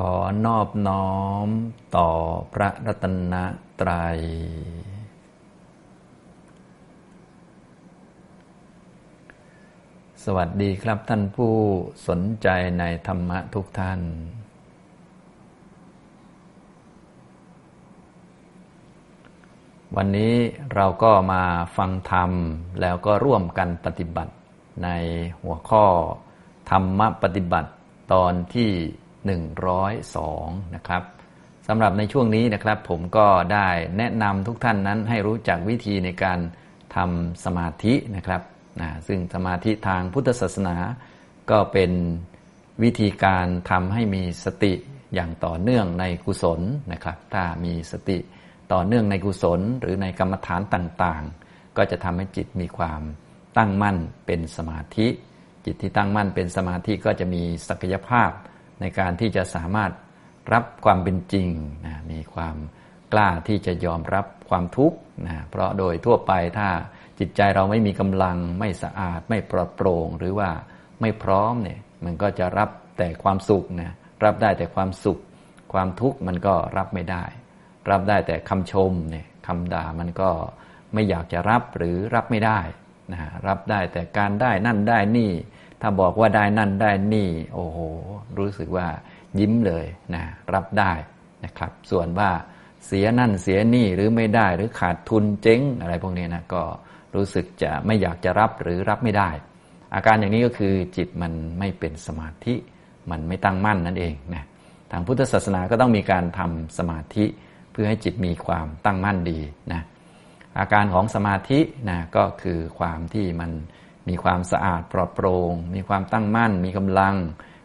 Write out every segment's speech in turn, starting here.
ขอนอบน้อมต่อพระรัตนตรัย สวัสดีครับท่านผู้สนใจในธรรมะทุกท่าน วันนี้เราก็มาฟังธรรมแล้วก็ร่วมกันปฏิบัติในหัวข้อธรรมะปฏิบัติตอนที่ 102นะครับสำหรับในช่วงนี้นะครับ ผมก็ได้แนะนำทุกท่านนั้นให้รู้จักวิธีในการทำสมาธินะครับนะซึ่งสมาธิทางพุทธศาสนา ก็เป็นวิธีการทำให้มีสติอย่างต่อเนื่องในกุศลนะครับ ถ้ามีสติต่อเนื่องในกุศล หรือในกรรมฐานต่างๆ ก็จะทำให้จิตมีความตั้งมั่นเป็นสมาธิ จิตที่ตั้งมั่นเป็นสมาธิก็จะมีศักยภาพ ในการที่จะสามารถรับความเป็นจริงนะมีความกล้าที่จะยอมรับความทุกข์นะเพราะโดยทั่วไปถ้าจิตใจเราไม่มีกำลังไม่สะอาด ไม่ปลอดโปร่ง หรือว่าไม่พร้อมเนี่ยมันก็จะรับแต่ความสุขนะรับได้แต่ความสุข ความทุกข์มันก็รับไม่ได้ รับได้แต่คำชมเนี่ยคำด่ามันก็ไม่อยากจะรับหรือรับไม่ได้นะรับได้แต่การได้นั่นได้นี่ ถ้าบอกว่าได้นั่นได้นี่ โอ้โห รู้สึกว่ายิ้มเลยนะรับได้นะครับ ส่วนว่าเสียนั่นเสียนี่หรือไม่ได้หรือขาดทุนเจ๊งอะไรพวกนี้นะก็รู้สึกจะไม่อยากจะรับหรือรับไม่ได้ อาการอย่างนี้ก็คือจิตมันไม่เป็นสมาธิมันไม่ตั้งมั่นนั่นเองนะทางพุทธศาสนาก็ต้องมีการทำสมาธิเพื่อให้จิตมีความตั้งมั่นดีนะอาการของสมาธินะก็คือความที่มัน มีความสะอาดปลอดโปร่งมีความตั้งมั่น มีกำลัง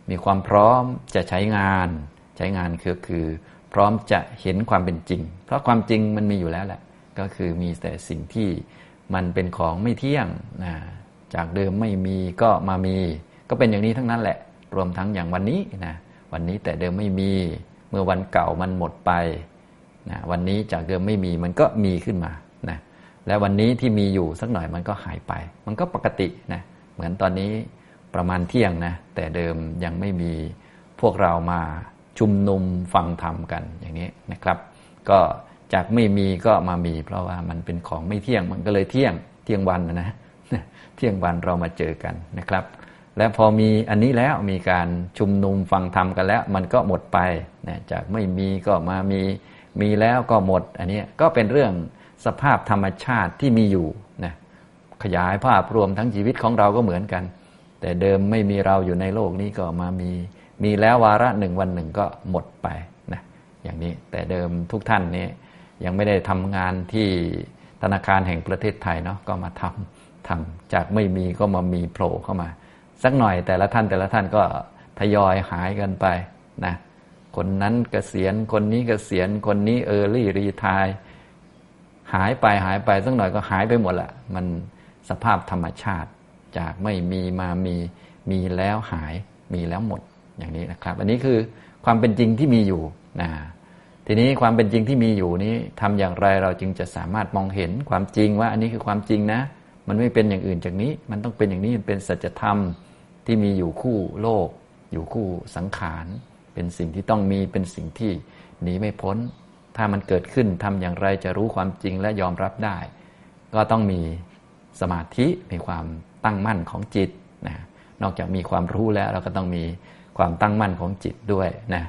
มีความพร้อมจะใช้งาน ใช้งานคือคือ พร้อมจะเห็นความเป็นจริง เพราะความจริงมันมีอยู่แล้วแหละ ก็คือมีแต่สิ่งที่มันเป็นของไม่เที่ยงนะจากเดิมไม่มีก็มามี ก็เป็นอย่างนี้ทั้งนั้นแหละ รวมทั้งอย่างวันนี้นะวันนี้แต่เดิมไม่มีเมื่อวันเก่ามันหมดไปนะวันนี้จากเดิมไม่มีมันก็มีขึ้นมา และวันนี้ที่มีอยู่สักหน่อยมันก็หายไป มันก็ปกตินะเหมือนตอนนี้ประมาณเที่ยงนะแต่เดิมยังไม่มีพวกเรามาชุมนุมฟังธรรมกันอย่างนี้นะครับ ก็จากไม่มีก็มามี เพราะว่ามันเป็นของไม่เที่ยงมันก็เลยเที่ยงเที่ยงวันนะเที่ยงวันเรามาเจอกันนะครับ และพอมีอันนี้แล้วมีการชุมนุมฟังธรรมกันแล้ว มันก็หมดไปนะจากไม่มีก็มามีมีแล้วก็หมด อันนี้ก็เป็นเรื่อง สภาพธรรมชาติที่มีอยู่นะขยายภาพรวมทั้งชีวิตของเราก็เหมือนกัน แต่เดิมไม่มีเราอยู่ในโลกนี้ก็มามี มีแล้ววาระหนึ่งวันหนึ่งก็หมดไปนะอย่างนี้แต่เดิมทุกท่านนี่ยังไม่ได้ทำงานที่ธนาคารแห่งประเทศไทยเนาะก็มาทำทำจากไม่มีก็มามีโผล่เข้ามา สักหน่อยแต่ละท่านแต่ละท่านก็ทยอยหายกันไปนะคนนั้นกเกษียณคนนี้กเกษียณคนนี้เออร์ลี่รีทาย หายไปหายไปสักหน่อยก็หายไปหมดละมันสภาพธรรมชาติ จากไม่มีมามีมีแล้วหายมีแล้วหมดอย่างนี้นะครับ อันนี้คือความเป็นจริงที่มีอยู่นะทีนี้ความเป็นจริงที่มีอยู่นี้ทำอย่างไรเราจึงจะสามารถมองเห็นความจริงว่าอันนี้คือความจริงนะ มันไม่เป็นอย่างอื่นจากนี้ มันต้องเป็นอย่างนี้มันเป็นสัจธรรมที่มีอยู่คู่โลก อยู่คู่สังขาร เป็นสิ่งที่ต้องมีเป็นสิ่งที่หนีไม่พ้น ถ้ามันเกิดขึ้นทำอย่างไรจะรู้ความจริงและยอมรับได้ ก็ต้องมีสมาธิมีความตั้งมั่นของจิตนะนอกจากมีความรู้แล้วเราก็ต้องมีความตั้งมั่นของจิตด้วยนะ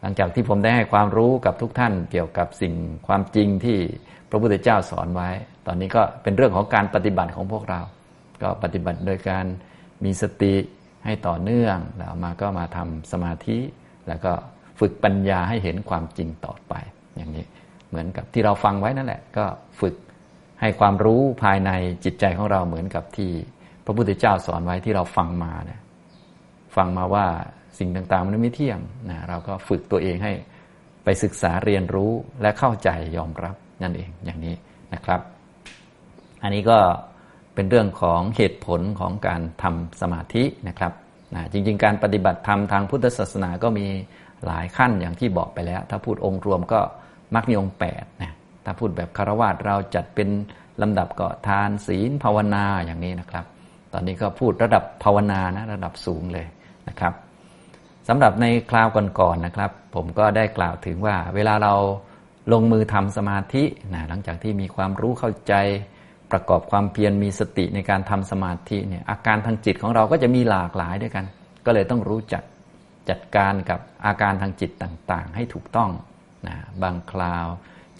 หลังจากที่ผมได้ให้ความรู้กับทุกท่านเกี่ยวกับสิ่งความจริงที่พระพุทธเจ้าสอนไว้ ตอนนี้ก็เป็นเรื่องของการปฏิบัติของพวกเรา ก็ปฏิบัติโดยการมีสติให้ต่อเนื่องแล้วมาก็มาทำสมาธิ แล้วก็ฝึกปัญญาให้เห็นความจริงต่อไป อย่างนี้เหมือนกับที่เราฟังไว้นั่นแหละ ก็ฝึกให้ความรู้ภายในจิตใจของเราเหมือนกับที่พระพุทธเจ้าสอนไว้ที่เราฟังมาเนี่ยฟังมาว่าสิ่งต่างๆมันไม่เที่ยงนะเราก็ฝึกตัวเองให้ไปศึกษาเรียนรู้และเข้าใจยอมรับนั่นเองอย่างนี้นะครับ อันนี้ก็เป็นเรื่องของเหตุผลของการทำสมาธินะครับนะจริงๆ การปฏิบัติธรรมทางพุทธศาสนาก็มีหลายขั้นอย่างที่บอกไปแล้ว ถ้าพูดองค์รวมก็ มรรคมีองค์แปดนะถ้าพูดแบบคารวะเราจัดเป็นลำดับก็ทานศีลภาวนาอย่างนี้นะครับ ตอนนี้ก็พูดระดับภาวนานะระดับสูงเลยนะครับสำหรับในคราวก่อนๆนนะครับ ผมก็ได้กล่าวถึงว่าเวลาเราลงมือทำสมาธินะหลังจากที่มีความรู้เข้าใจประกอบความเพียรมีสติในการทำสมาธิเนี่ยอาการทางจิตของเราก็จะมีหลากหลายด้วยกัน ก็เลยต้องรู้จักจัดการกับอาการทางจิตต่างๆ ให้ถูกต้อง นะบางคราว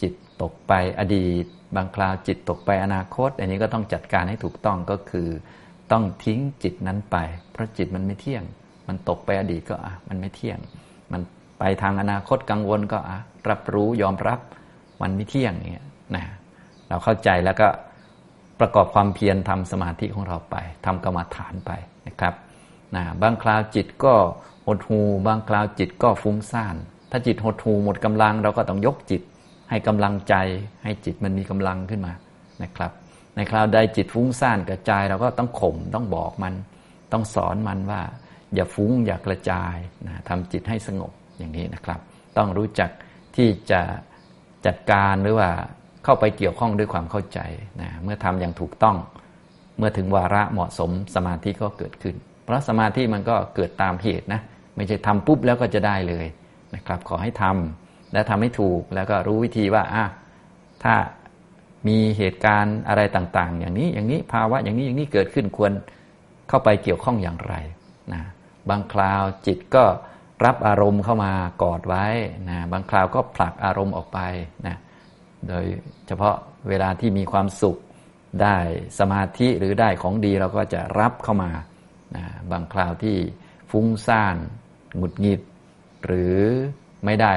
จิตตกไปอดีต บางคราวจิตตกไปอนาคต อันนี้ก็ต้องจัดการให้ถูกต้องก็คือ ต้องทิ้งจิตนั้นไป เพราะจิตมันไม่เที่ยง มันตกไปอดีตก็อะมันไม่เที่ยง มันไปทางอนาคตกังวลก็อะรับรู้ยอมรับมันไม่เที่ยงเนี่ยนะเราเข้าใจแล้วก็ประกอบความเพียรทำสมาธิของเราไปทำกรรมฐานไปนะครับนะบางคราวจิตก็หดหูบางคราวจิตก็ฟุ้งซ่าน ถ้าจิตหดหูหมดกำลัง เราก็ต้องยกจิตให้กำลังใจ ให้จิตมันมีกำลังขึ้นมานะครับ ในคราวใดจิตฟุ้งซ่านกระจาย เราก็ต้องข่มต้องบอกมัน ต้องสอนมันว่า อย่าฟุ้งอย่ากระจายนะทำจิตให้สงบอย่างนี้นะครับ ต้องรู้จักที่จะจัดการหรือว่าเข้าไปเกี่ยวข้องด้วยความเข้าใจนะเมื่อทำอย่างถูกต้อง เมื่อถึงวาระเหมาะสมสมาธิก็เกิดขึ้น เพราะสมาธิมันก็เกิดตามเหตุนะไม่ใช่ทำปุ๊บแล้วก็จะได้เลย นะครับ ขอให้ทำและทำให้ถูกแล้วก็รู้วิธีว่าอะถ้ามีเหตุการณ์อะไรต่าง ๆ อย่างนี้อย่างนี้ภาวะอย่างนี้อย่างนี้เกิดขึ้นควรเข้าไปเกี่ยวข้องอย่างไรนะบางคราวจิตก็รับอารมณ์เข้ามากอดไว้นะบางคราวก็ผลักอารมณ์ออกไปนะโดยเฉพาะเวลาที่มีความสุขได้สมาธิหรือได้ของดีเราก็จะรับเข้ามานะบางคราวที่ฟุ้งซ่านหงุดหงิด หรือไม่ได้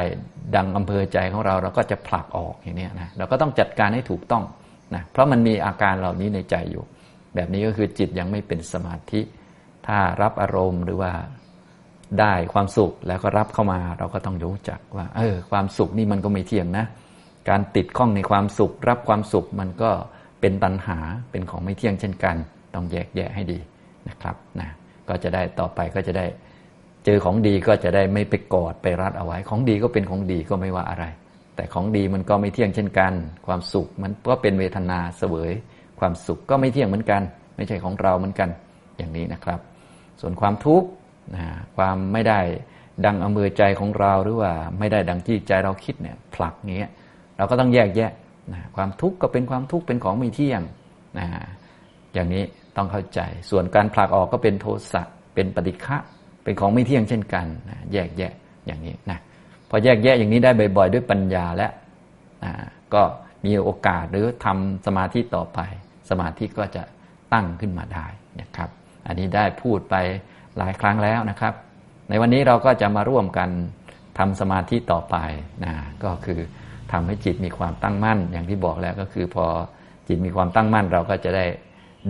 ดังอำเภอใจของเราเราก็จะผลักออกอย่างนี้นะเราก็ต้องจัดการให้ถูกต้องนะเพราะมันมีอาการเหล่านี้ในใจอยู่ แบบนี้ก็คือจิตยังไม่เป็นสมาธิ ถ้ารับอารมณ์หรือว่าได้ความสุขแล้วก็รับเข้ามาเราก็ต้องรู้จักว่า เออ ความสุขนี่มันก็ไม่เที่ยงนะ การติดข้องในความสุข รับความสุขมันก็เป็นตัณหาเป็นของไม่เที่ยงเช่นกัน ต้องแยกแยะให้ดีนะครับนะก็จะได้ต่อไปก็จะได้ เจอของดีก็จะได้ไม่ไปกอดไปรัดเอาไว้ ของดีก็เป็นของดีก็ไม่ว่าอะไร แต่ของดีมันก็ไม่เที่ยงเช่นกัน ความสุขมันก็เป็นเวทนาเสวย ความสุขก็ไม่เที่ยงเหมือนกัน ไม่ใช่ของเราเหมือนกันอย่างนี้นะครับ ส่วนความทุกข์นะความไม่ได้ดังอำนวยใจของเราหรือว่าไม่ได้ดังที่ใจเราคิดเนี่ยผลักเงี้ยเราก็ต้องแยกแยะนะความทุกข์ก็เป็นความทุกข์เป็นของไม่เที่ยงนะอย่างนี้ต้องเข้าใจ ส่วนการผลักออกก็เป็นโทสะเป็นปฏิฆะ เป็นของไม่เที่ยงเช่นกันนะแยกแยะอย่างนี้นะพอแยกแยะอย่างนี้ได้บ่อยๆ ด้วยปัญญาแล้วก็มีโอกาสหรือทำสมาธิต่อไป สมาธิก็จะตั้งขึ้นมาได้นะครับ อันนี้ได้พูดไปหลายครั้งแล้วนะครับ ในวันนี้เราก็จะมาร่วมกันทำสมาธิต่อไปนะก็คือทำให้จิตมีความตั้งมั่น อย่างที่บอกแล้วก็คือพอจิตมีความตั้งมั่นเราก็จะได้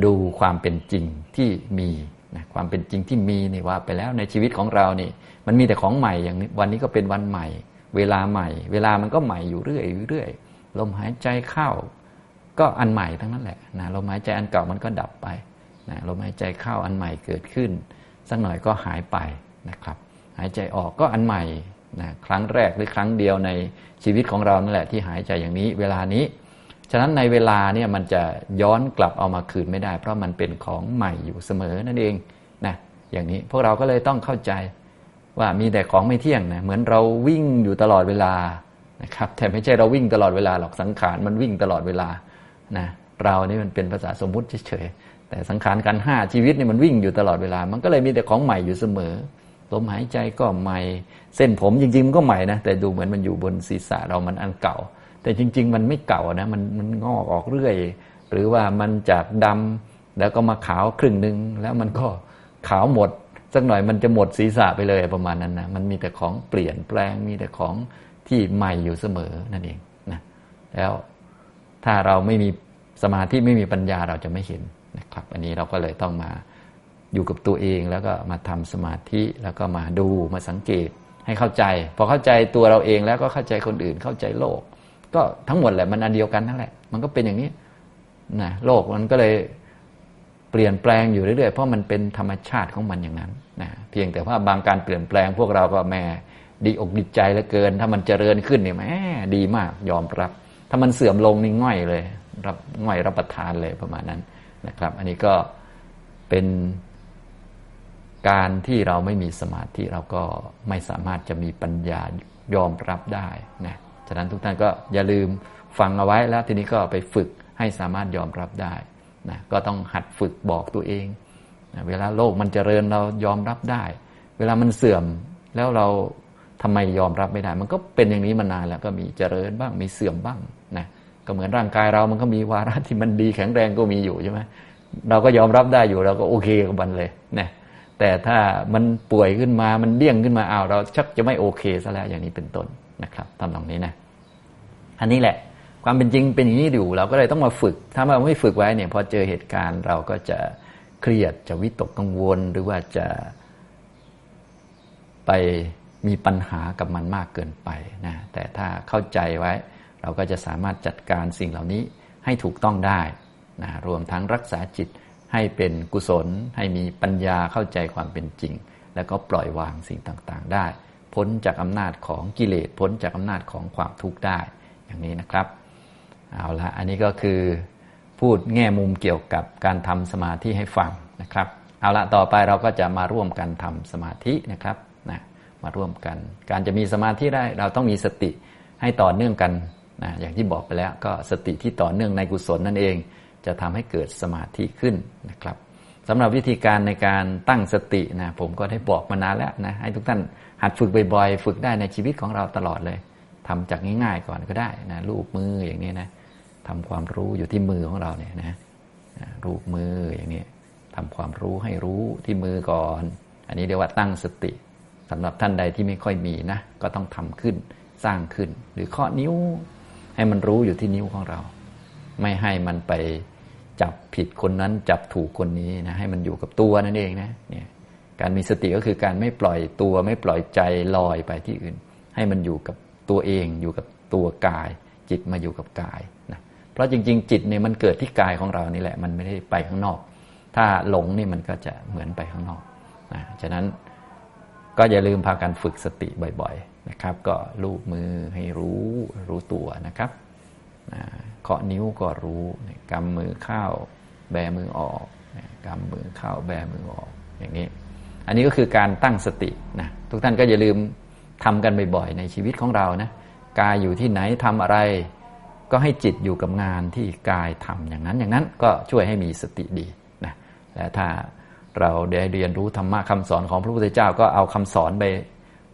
ดูความเป็นจริงที่มี นะความเป็นจริงที่มีนี่ว่าไปแล้วในชีวิตของเรานี่ มันมีแต่ของใหม่อย่างวันนี้ก็เป็นวันใหม่ เวลาใหม่ เวลามันก็ใหม่อยู่เรื่อยเรื่อยลมหายใจเข้า ก็อันใหม่ทั้งนั้นแหละนะลมหายใจอันเก่ามันก็ดับไปนะลมหายใจเข้าอันใหม่เกิดขึ้น สักหน่อยก็หายไปนะครับ หายใจออกก็อันใหม่นะครั้งแรกหรือครั้งเดียวในชีวิตของเรานั่นแหละที่หายใจอย่างนี้ เวลานี้ ฉะนั้นในเวลาเนี่ยมันจะย้อนกลับเอามาคืนไม่ได้ เพราะมันเป็นของใหม่อยู่เสมอนั่นเองนะอย่างนี้พวกเราก็เลยต้องเข้าใจว่ามีแต่ของไม่เที่ยงนะเหมือนเราวิ่งอยู่ตลอดเวลานะครับแต่ไม่ใช่เราวิ่งตลอดเวลาหรอกสังขารมันวิ่งตลอดเวลานะเรานี่มันเป็นภาษาสมมุติเฉยแต่สังขารกันห้าชีวิตนี่มันวิ่งอยู่ตลอดเวลา มันก็เลยมีแต่ของใหม่อยู่เสมอลมหายใจก็ใหม่ เส้นผมจริงๆมันก็ใหม่นะแต่ดูเหมือนมันอยู่บนศีรษะเรามันอันเก่า แต่จริง ๆ มันไม่เก่านะมันมันงอกออกเรื่อย หรือว่ามันจากดำแล้วก็มาขาวครึ่งหนึ่งแล้วมันก็ขาวหมด สักหน่อยมันจะหมดศีรษะไปเลยประมาณนั้นนะมันมีแต่ของเปลี่ยนแปลงมีแต่ของที่ใหม่อยู่เสมอนั่นเองนะแล้วถ้าเราไม่มีสมาธิไม่มีปัญญาเราจะไม่เห็นนะครับ อันนี้เราก็เลยต้องมาอยู่กับตัวเองแล้วก็มาทำสมาธิแล้วก็มาดูมาสังเกตให้เข้าใจ พอเข้าใจตัวเราเองแล้วก็เข้าใจคนอื่นเข้าใจโลก ก็ทั้งหมดแหละมันอันเดียวกันนั่นแหละ มันก็เป็นอย่างนี้นะโลกมันก็เลยเปลี่ยนแปลงอยู่เรื่อยๆ เพราะมันเป็นธรรมชาติของมันอย่างนั้นนะเพียงแต่ว่าบางการเปลี่ยนแปลงพวกเราก็แม่ดีอกดีใจเหลือเกิน ถ้ามันเจริญขึ้นเนี่ยแม่ดีมากยอมรับ ถ้ามันเสื่อมลงนี่ง่อยเลย รับง่อยรับประทานเลยประมาณนั้นนะครับ อันนี้ก็เป็นการที่เราไม่มีสมาธิเราก็ไม่สามารถจะมีปัญญายอมรับได้นะ ฉะนั้นทุกท่านก็อย่าลืมฟังเอาไว้แล้วทีนี้ก็ไปฝึกให้สามารถยอมรับได้นะก็ต้องหัดฝึกบอกตัวเองนะเวลาโลกมันเจริญเรายอมรับได้ เวลามันเสื่อมแล้วเราทำไมยอมรับไม่ได้ มันก็เป็นอย่างนี้มานานแล้วก็มีเจริญบ้างมีเสื่อมบ้างนะก็เหมือนร่างกายเรามันก็มีวาระที่มันดีแข็งแรงก็มีอยู่ใช่ไหมเราก็ยอมรับได้อยู่เราก็โอเคกับมันเลยนะแต่ถ้ามันป่วยขึ้นมามันเลี่ยงขึ้นมาอ้าวเราชักจะไม่โอเคซะแล้วอย่างนี้เป็นต้น นะครับทำตรงนี้นะอันนี้แหละ ความเป็นจริงเป็นอย่างนี้อยู่ เราก็เลยต้องมาฝึก ถ้าเราไม่ฝึกไว้เนี่ยพอเจอเหตุการณ์เราก็จะเครียดจะวิตกกังวลหรือว่าจะไปมีปัญหากับมันมากเกินไปนะแต่ถ้าเข้าใจไว้ เราก็จะสามารถจัดการสิ่งเหล่านี้ให้ถูกต้องได้นะรวมทั้งรักษาจิตให้เป็นกุศล ให้มีปัญญาเข้าใจความเป็นจริง แล้วก็ปล่อยวางสิ่งต่างๆได้ พ้นจากอำนาจของกิเลสพ้นจากอำนาจของความทุกข์ได้อย่างนี้นะครับเอาละอันนี้ก็คือพูดแง่มุมเกี่ยวกับการทำสมาธิให้ฟังนะครับเอาละต่อไปเราก็จะมาร่วมกันทำสมาธินะครับนะมาร่วมกัน การจะมีสมาธิได้เราต้องมีสติให้ต่อเนื่องกันนะอย่างที่บอกไปแล้วก็สติที่ต่อเนื่องในกุศลนั่นเอง จะทำให้เกิดสมาธิขึ้นนะครับ สำหรับวิธีการในการตั้งสตินะผมก็ได้บอกมานานแล้วนะให้ทุกท่านหัดฝึกบ่อยๆ ฝึกได้ในชีวิตของเราตลอดเลยทำจากง่ายๆก่อนก็ได้นะรูปมืออย่างนี้นะทำความรู้อยู่ที่มือของเราเนี่ยนะรูปมืออย่างนี้ทำความรู้ให้รู้ที่มือก่อน อันนี้เรียกว่าตั้งสติสำหรับท่านใดที่ไม่ค่อยมีนะก็ต้องทำขึ้นสร้างขึ้น หรือเคาะนิ้วให้มันรู้อยู่ที่นิ้วของเรา ไม่ให้มันไป จับผิดคนนั้นจับถูกคนนี้นะให้มันอยู่กับตัวนั่นเองนะเนี่ยการมีสติก็คือการไม่ปล่อยตัวไม่ปล่อยใจลอยไปที่อื่น ให้มันอยู่กับตัวเอง อยู่กับตัวกาย จิตมาอยู่กับกายนะเพราะจริง ๆ จิตเนี่ยมันเกิดที่กายของเรานี่แหละ มันไม่ได้ไปข้างนอก ถ้าหลงนี่มันก็จะเหมือนไปข้างนอกนะฉะนั้นก็อย่าลืมพากันฝึกสติบ่อย ๆ นะครับ ก็ลูบมือให้รู้รู้ตัวนะครับ เคาะนิ้วก็รู้กำมือเข้าแบมือออกกำมือเข้าแบมือออกอย่างนี้ อันนี้ก็คือการตั้งสตินะทุกท่านก็อย่าลืมทำกันบ่อยๆในชีวิตของเรานะกายอยู่ที่ไหนทำอะไร ก็ให้จิตอยู่กับงานที่กายทำอย่างนั้น อย่างนั้นก็ช่วยให้มีสติดีนะและถ้าเราได้เรียนรู้ธรรมะคำสอนของพระพุทธเจ้าก็เอาคำสอนไป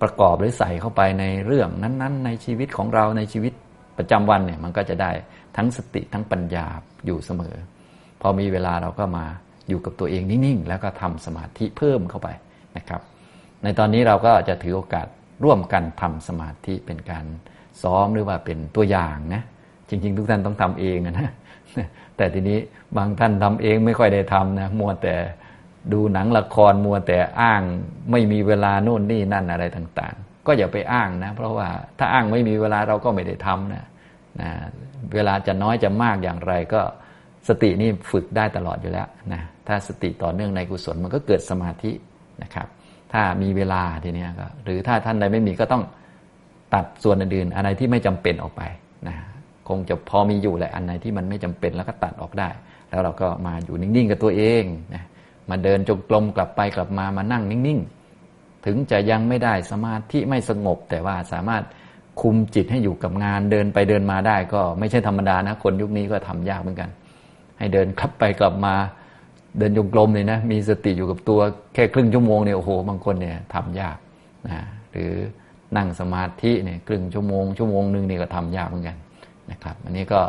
ประกอบหรือใส่เข้าไปในเรื่องนั้น ๆ ในชีวิตของเราในชีวิต ประจำวันเนี่ยมันก็จะได้ทั้งสติทั้งปัญญาอยู่เสมอ พอมีเวลาเราก็มาอยู่กับตัวเองนิ่งๆ แล้วก็ทำสมาธิเพิ่มเข้าไปนะครับ ในตอนนี้เราก็จะถือโอกาสร่วมกันทำสมาธิเป็นการซ้อมหรือว่าเป็นตัวอย่างนะจริง ๆ ทุกท่านต้องทำเองนะแต่ทีนี้บางท่านทำเองไม่ค่อยได้ทำนะมัวแต่ดูหนังละครมัวแต่อ้างไม่มีเวลาโน่นนี่นั่นอะไรต่างๆ ก็อย่าไปอ้างนะ เพราะว่าถ้าอ้างไม่มีเวลาเราก็ไม่ได้ทำนะนะเวลาจะน้อยจะมากอย่างไรก็สตินี่ฝึกได้ตลอดอยู่แล้วนะถ้าสติต่อเนื่องในกุศลมันก็เกิดสมาธินะครับ ถ้ามีเวลาทีนี้ก็หรือถ้าท่านใดไม่มีก็ต้องตัดส่วนอื่นๆอะไรที่ไม่จำเป็นออกไปนะคงจะพอมีอยู่แหละอันไหนที่มันไม่จำเป็นแล้วก็ตัดออกได้ แล้วเราก็มาอยู่นิ่งๆกับตัวเองนะมาเดินจงกรมกลับไปกลับมามานั่งนิ่งๆ ถึงจะยังไม่ได้สมาธิไม่สงบ แต่ว่าสามารถคุมจิตให้อยู่กับงานเดินไปเดินมาได้ ก็ไม่ใช่ธรรมดานะ คนยุคนี้ก็ทำยากเหมือนกัน ให้เดินกลับไปกลับมาเดินจงกรมเลยนะ มีสติอยู่กับตัวแค่ครึ่งชั่วโมงเนี่ยโอ้โหบางคนเนี่ยทำยากนะหรือนั่งสมาธิเนี่ยครึ่งชั่วโมงชั่วโมงหนึ่งเนี่ยก็ทำยากเหมือนกันนะครับ อันนี้ก็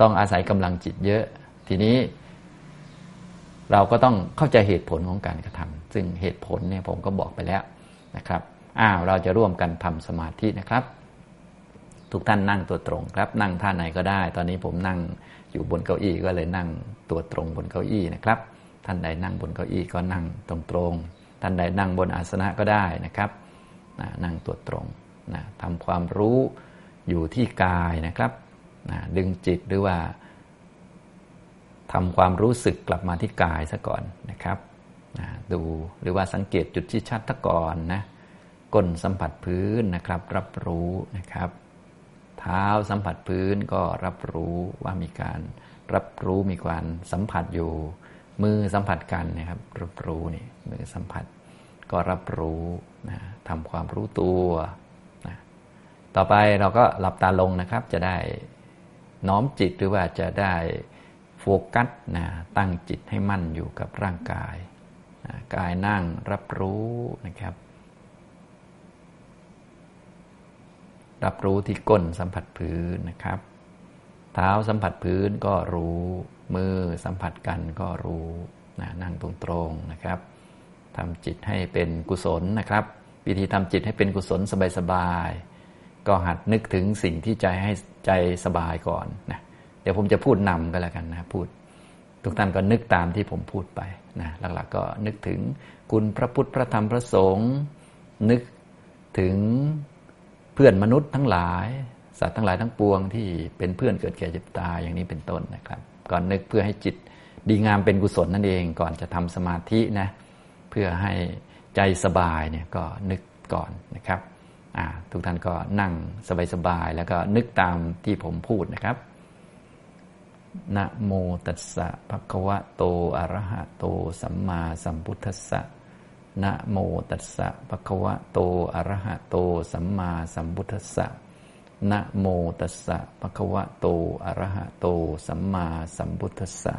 ต้องอาศัยกำลังจิตเยอะ ทีนี้ เราก็ต้องเข้าใจเหตุผลของการกระทำ ซึ่งเหตุผลเนี่ยผมก็บอกไปแล้วนะครับอ้าวเราจะร่วมกันทำสมาธินะครับ ทุกท่านนั่งตัวตรงครับ นั่งท่าไหนก็ได้ ตอนนี้ผมนั่งอยู่บนเก้าอี้ก็เลยนั่งตัวตรงบนเก้าอี้นะครับ ท่านใดนั่งบนเก้าอี้ก็นั่งตรงตรงท่านใดนั่งบนอาสนะก็ได้นะครับนั่งตัวตรงนะทำความรู้อยู่ที่กายนะครับนะดึงจิตหรือว่าทำความรู้สึกกลับมาที่กายซะก่อนนะครับ ดูหรือว่าสังเกตจุดที่ชัดตะก่อนนะก้นสัมผัสพื้นนะครับ รับรู้นะครับ เท้าสัมผัสพื้นก็รับรู้ว่ามีการรับรู้มีการสัมผัสอยู่ มือสัมผัสกันนะครับ รับรู้นี่มือสัมผัส ก็รับรู้นะทำความรู้ตัวนะต่อไปเราก็หลับตาลงนะครับ จะได้น้อมจิตหรือว่าจะได้โฟกัสนะตั้งจิตให้มั่นอยู่กับร่างกาย กายนั่งรับรู้นะครับ รับรู้ที่ก้นสัมผัสพื้นนะครับ เท้าสัมผัสพื้นก็รู้ มือสัมผัสกันก็รู้นะนั่งตรงๆนะครับทำจิตให้เป็นกุศลนะครับวิธีทำจิตให้เป็นกุศลสบายๆก็หัดนึกถึงสิ่งที่ใจให้ใจสบายก่อนนะเดี๋ยวผมจะพูดนำก็แล้วกันนะพูด ทุกท่านก็นึกตามที่ผมพูดไปนะหลักๆก็นึกถึงคุณพระพุทธพระธรรมพระสงฆ์นึกถึงเพื่อนมนุษย์ทั้งหลายสัตว์ทั้งหลายทั้งปวงที่เป็นเพื่อนเกิดแก่เจ็บตายอย่างนี้เป็นต้นนะครับก่อนนึกเพื่อให้จิตดีงามเป็นกุศลนั่นเอง ก่อนจะทำสมาธินะเพื่อให้ใจสบายเนี่ยก็นึกก่อนนะครับทุกท่านก็นั่งสบายๆแล้วก็นึกตามที่ผมพูดนะครับ นะโมตัสสะภะคะวะโตอะระหะโต สัมมาสัมพุทธัสสะนะโมตัสสะภะคะวะโตอะระหะโต สัมมาสัมพุทธัสสะนะโมตัสสะภะคะวะโตอะระหะโต สัมมาสัมพุทธัสสะ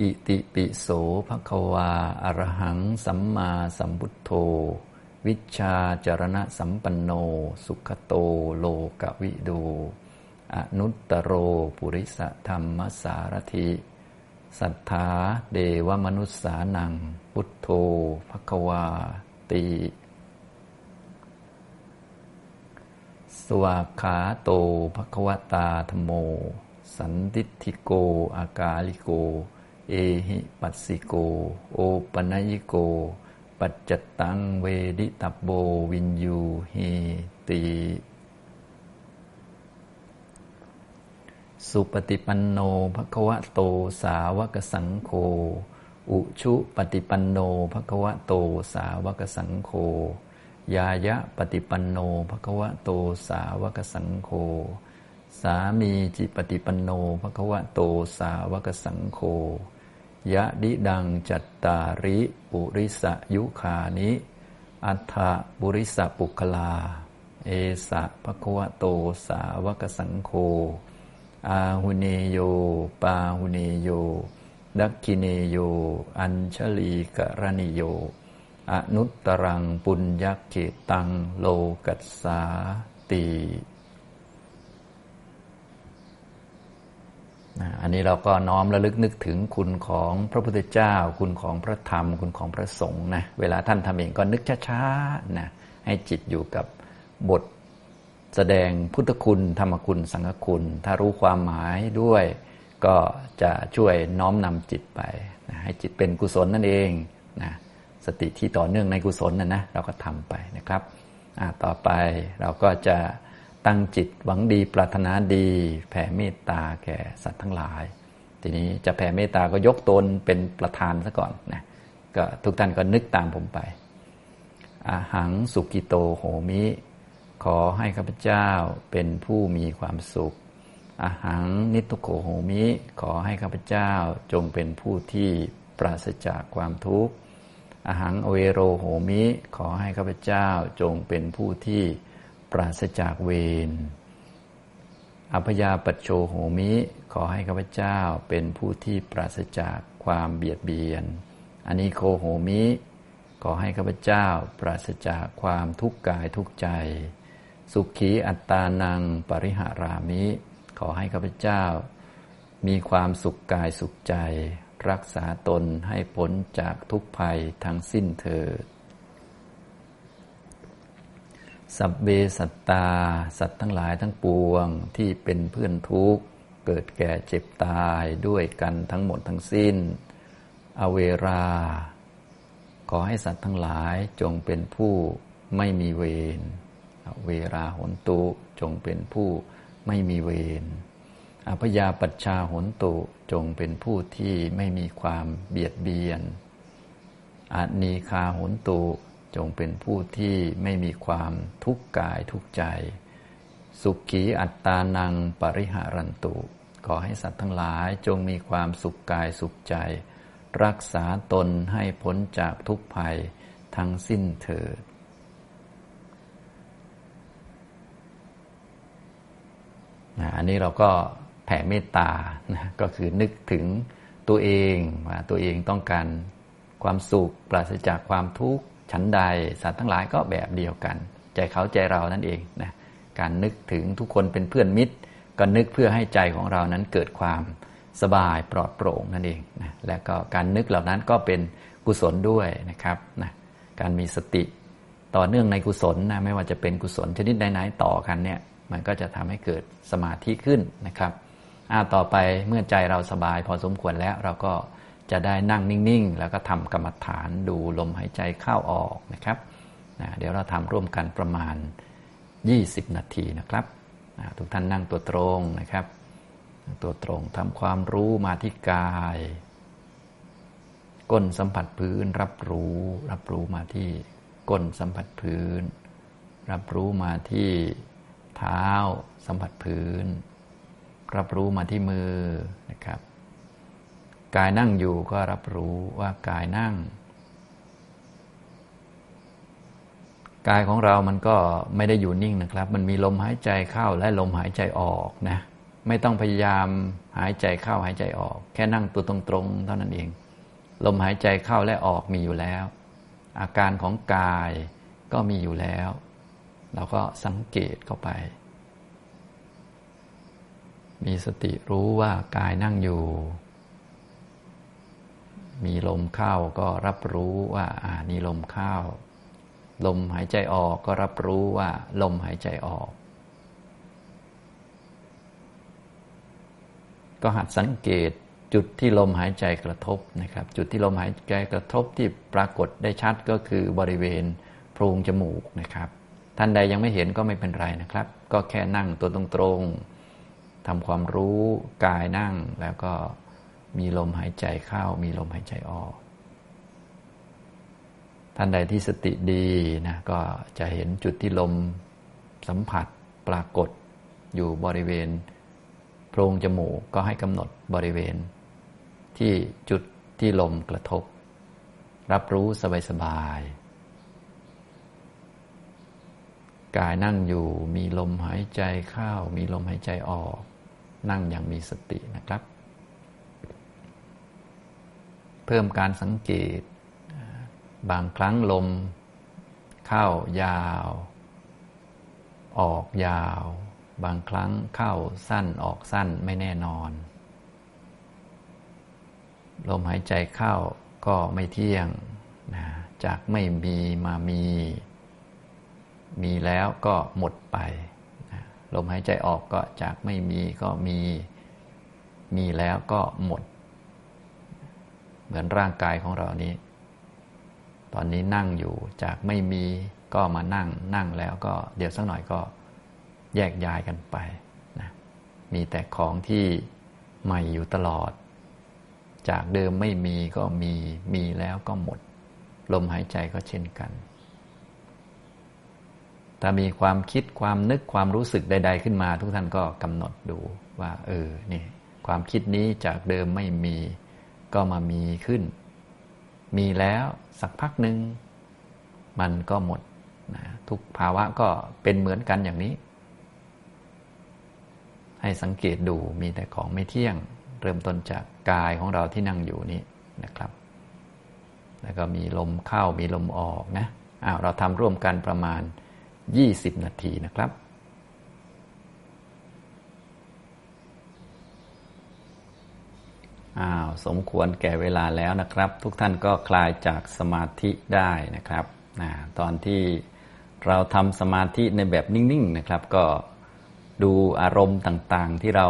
อิติปิโสภะคะวาอะระหัง สัมมาสัมพุทโธ วิชาจารณะสัมปันโน สุขโตโลกวิดู อนุตตโร ปุริสธรรมสารถิสัทธาเดวมนุษสานัง พุทโธภควาตีสวาขาโตภควตาธโม สันติทิโก อากาลิโก เอหิปัสสิโก โอปนัยิโก ปัจจตังเวดิตับโบวินยูหีตี สุปฏิปันโนภควะโตสาวกสังโฆอุชุปฏิปันโนภควะโตสาวกสังโฆยายะปฏิปันโนภควะโตสาวกสังโฆสามีจิปฏิปันโนภควะโตสาวกสังโฆยะดิดังจัตตาริปุริสยุคานิ อัฏฐบุริสปุคลา เอสะภควะโตสาวกสังโฆ อาหุเนโย ปาหุเนโย ดักกิเนโย อัญชลีกรณิโย อนุตตรังปุญญเกตังโลกัสสาตีอันนี้เราก็น้อมระลึกนึกถึงคุณของพระพุทธเจ้า คุณของพระธรรม คุณของพระสงฆ์นะ เวลาท่านทำเองก็นึกช้าๆนะให้จิตอยู่กับบท แสดงพุทธคุณ ธรรมคุณ สังฆคุณ ถ้ารู้ความหมายด้วย ก็จะช่วยน้อมนำจิตไปนะให้จิตเป็นกุศลนั่นเองนะสติที่ต่อเนื่องในกุศลนะนะเราก็ทำไปนะครับต่อไปเราก็จะตั้งจิตหวังดีปรารถนาดี แผ่เมตตาแก่สัตว์ทั้งหลาย ทีนี้จะแผ่เมตตาก็ยกตนเป็นประธานซะก่อนนะก็ทุกท่านก็นึกตามผมไปอาหังสุกิโตโหมิ ขอให้ข้าพเจ้าเป็นผู้มีความสุขอาหังนิทุโขโหมิ ขอให้ข้าพเจ้าจงเป็นผู้ที่ปราศจากความทุกข์อาหังอเวโรโหมิ ขอให้ข้าพเจ้าจงเป็นผู้ที่ปราศจากเวรอภยาปัจโชโหมิ ขอให้ข้าพเจ้าเป็นผู้ที่ปราศจากความเบียดเบียนอันนี้โคโหมิ ขอให้ข้าพเจ้าปราศจากความทุกข์กายทุกใจ สุขีอัตตานังปริหารามิ ขอให้ข้าพเจ้า มีความสุขกายสุขใจ รักษาตนให้พ้นจากทุกภัยทั้งสิ้นเถิดสัพเบสัตตา สัตว์ทั้งหลายทั้งปวงที่เป็นเพื่อนทุกข์ เกิดแก่เจ็บตายด้วยกันทั้งหมดทั้งสิ้น อเวรา ขอให้สัตว์ทั้งหลายจงเป็นผู้ไม่มีเวร เวราหนตุจงเป็นผู้ไม่มีเวรอภยาปัชชาหนตุจงเป็นผู้ที่ไม่มีความเบียดเบียนอานีคาหนตุจงเป็นผู้ที่ไม่มีความทุกข์กายทุกข์ใจ สุขีอัตตานังปริหารันตุขอให้สัตว์ทั้งหลายจงมีความสุขกายสุขใจ รักษาตนให้พ้นจากทุกภัยทั้งสิ้นเถิด อันนี้เราก็แผ่เมตตานะก็คือนึกถึงตัวเองว่าตัวเองต้องการความสุขปราศจากความทุกข์ชั้นใดสัตว์ทั้งหลายก็แบบเดียวกัน ใจเขาใจเรานั่นเองนะการนึกถึงทุกคนเป็นเพื่อนมิตร ก็นึกเพื่อให้ใจของเรานั้นเกิดความสบายปลอดโปร่งนั่นเองนะและก็การนึกเหล่านั้นก็เป็นกุศลด้วยนะครับนะการมีสติต่อเนื่องในกุศลนะไม่ว่าจะเป็นกุศลชนิดไหนๆต่อกันเนี่ย มันก็จะทำให้เกิดสมาธิขึ้นนะครับอาต่อไปเมื่อใจเราสบายพอสมควรแล้วเราก็จะได้นั่งนิ่ง ๆ แล้วก็ทำกรรมฐานดูลมหายใจเข้าออกนะครับนะเดี๋ยวเราทำร่วมกันประมาณ 20 นาทีนะครับนะทุกท่านนั่งตัวตรงนะครับ ตัวตรงทำความรู้มาที่กาย ก้นสัมผัสพื้นรับรู้ รับรู้มาที่ก้นสัมผัสพื้น รับรู้มาที่ ท้าสัมผัสพื้น รับรู้มาที่มือนะครับ กายนั่งอยู่ก็รับรู้ว่ากายนั่ง กายของเรามันก็ไม่ได้อยู่นิ่งนะครับ มันมีลมหายใจเข้าและลมหายใจออกนะ ไม่ต้องพยายามหายใจเข้าหายใจออก แค่นั่งตัวตรงๆเท่านั้นเอง ลมหายใจเข้าและออกมีอยู่แล้ว อาการของกายก็มีอยู่แล้ว เราก็สังเกตเข้าไป มีสติรู้ว่ากายนั่งอยู่ มีลมเข้าก็รับรู้ว่าอ่านี่ลมเข้า ลมหายใจออกก็รับรู้ว่า ลมหายใจออก ก็หัดสังเกตจุดที่ลมหายใจกระทบนะครับ จุดที่ลมหายใจกระทบที่ปรากฏได้ชัดก็คือบริเวณโพรงจมูกนะครับ ท่านใดยังไม่เห็นก็ไม่เป็นไรนะครับ ก็แค่นั่งตัวตรงๆทำความรู้กายนั่งแล้วก็มีลมหายใจเข้า มีลมหายใจออก ท่านใดที่สติดีนะก็จะเห็นจุดที่ลมสัมผัสปรากฏอยู่บริเวณโพรงจมูกก็ให้กำหนดบริเวณ ที่จุดที่ลมกระทบ รับรู้สบายๆ กายนั่งอยู่มีลมหายใจเข้า มีลมหายใจออก นั่งอย่างมีสตินะครับ เพิ่มการสังเกต บางครั้งลม เข้ายาว ออกยาว บางครั้งเข้าสั้นออกสั้นไม่แน่นอน ลมหายใจเข้าก็ไม่เที่ยงนะจากไม่มีมามี มีแล้วก็หมดไป ลมหายใจออกก็จากไม่มีก็มี มีแล้วก็หมด เหมือนร่างกายของเรานี้ ตอนนี้นั่งอยู่จากไม่มีก็มานั่ง นั่งแล้วก็เดี๋ยวสักหน่อยก็แยกย้ายกันไปนะมีแต่ของที่ใหม่อยู่ตลอด จากเดิมไม่มีก็มี มีแล้วก็หมด ลมหายใจก็เช่นกัน ถ้ามีความคิดความนึกความรู้สึกใด ๆ ขึ้นมา ทุกท่านก็กำหนดดูว่า เออนี่ความคิดนี้จากเดิมไม่มีก็มามีขึ้น มีแล้วสักพักหนึ่งมันก็หมดนะทุกภาวะก็เป็นเหมือนกันอย่างนี้ ให้สังเกตดูมีแต่ของไม่เที่ยง เริ่มต้นจากกายของเราที่นั่งอยู่นี้นะครับ แล้วก็มีลมเข้ามีลมออกนะอ้าวเราทำร่วมกันประมาณ 20 นาทีนะครับ อ้าว สมควรแก่เวลาแล้วนะครับ ทุกท่านก็คลายจากสมาธิได้นะครับตอนที่เราทำสมาธิในแบบนิ่ง ๆ นะครับ ก็ดูอารมณ์ต่างๆที่เรา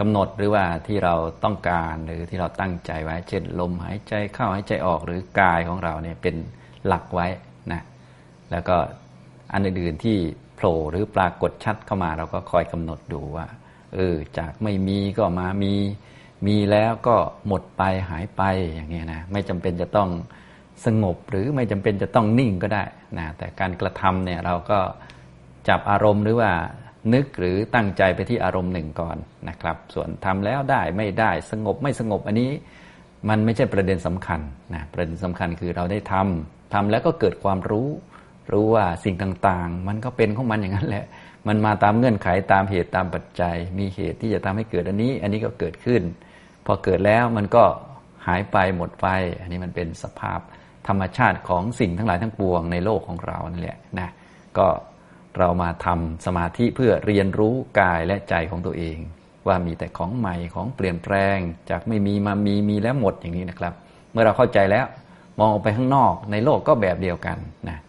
กำหนดหรือว่าที่เราต้องการหรือที่เราตั้งใจไว้ เช่นลมหายใจเข้าหายใจออกหรือกายของเราเนี่ยเป็นหลักไว้นะแล้วก็ อันอื่นๆที่โผล่หรือปรากฏชัดเข้ามาเราก็คอยกำหนดดูว่าเออจากไม่มีก็มามี มีแล้วก็หมดไปหายไปอย่างนี้นะไม่จำเป็นจะต้องสงบหรือไม่จำเป็นจะต้องนิ่งก็ได้นะแต่การกระทำเนี่ยเราก็จับอารมณ์หรือว่านึกหรือตั้งใจไปที่อารมณ์หนึ่งก่อนนะครับ ส่วนทำแล้วได้ไม่ได้สงบไม่สงบอันนี้ มันไม่ใช่ประเด็นสำคัญนะประเด็นสำคัญคือเราได้ทำทำแล้วก็เกิดความรู้ รู้ว่าสิ่งต่างๆ มันก็เป็นของมันอย่างนั้นแหละ มันมาตามเงื่อนไขตามเหตุตามปัจจัย มีเหตุที่จะทำให้เกิดอันนี้ อันนี้ก็เกิดขึ้น พอเกิดแล้วมันก็หายไปหมดไป อันนี้มันเป็นสภาพธรรมชาติของสิ่งทั้งหลายทั้งปวงในโลกของเรานั่นแหละนะก็เรามาทำสมาธิเพื่อเรียนรู้กายและใจของตัวเอง ว่ามีแต่ของใหม่ของเปลี่ยนแปลง จากไม่มีมามีมีแล้วหมดอย่างนี้นะครับ เมื่อเราเข้าใจแล้วมองออกไปข้างนอกในโลกก็แบบเดียวกันนะเ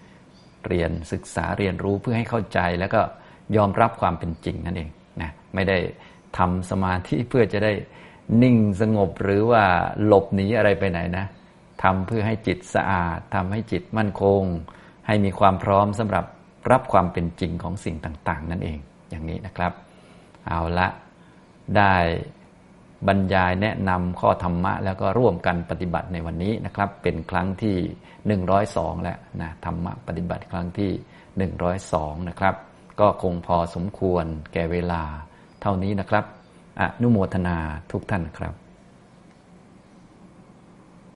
เรียนศึกษาเรียนรู้เพื่อให้เข้าใจแล้วก็ยอมรับความเป็นจริงนั่นเองนะไม่ได้ทำสมาธิเพื่อจะได้นิ่งสงบหรือว่าหลบหนีอะไรไปไหนนะทำเพื่อให้จิตสะอาดทำให้จิตมั่นคง ให้มีความพร้อมสำหรับรับความเป็นจริงของสิ่งต่าง ๆ นั่นเองอย่างนี้นะครับ เอาละได้ บรรยายแนะนำข้อธรรมะ แล้วก็ร่วมกันปฏิบัติในวันนี้นะครับ เป็นครั้งที่ 102 แล้วนะธรรมะปฏิบัติครั้งที่ 102 นะครับ ก็คงพอสมควรแก่เวลาเท่านี้นะครับ อนุโมทนาทุกท่านครับ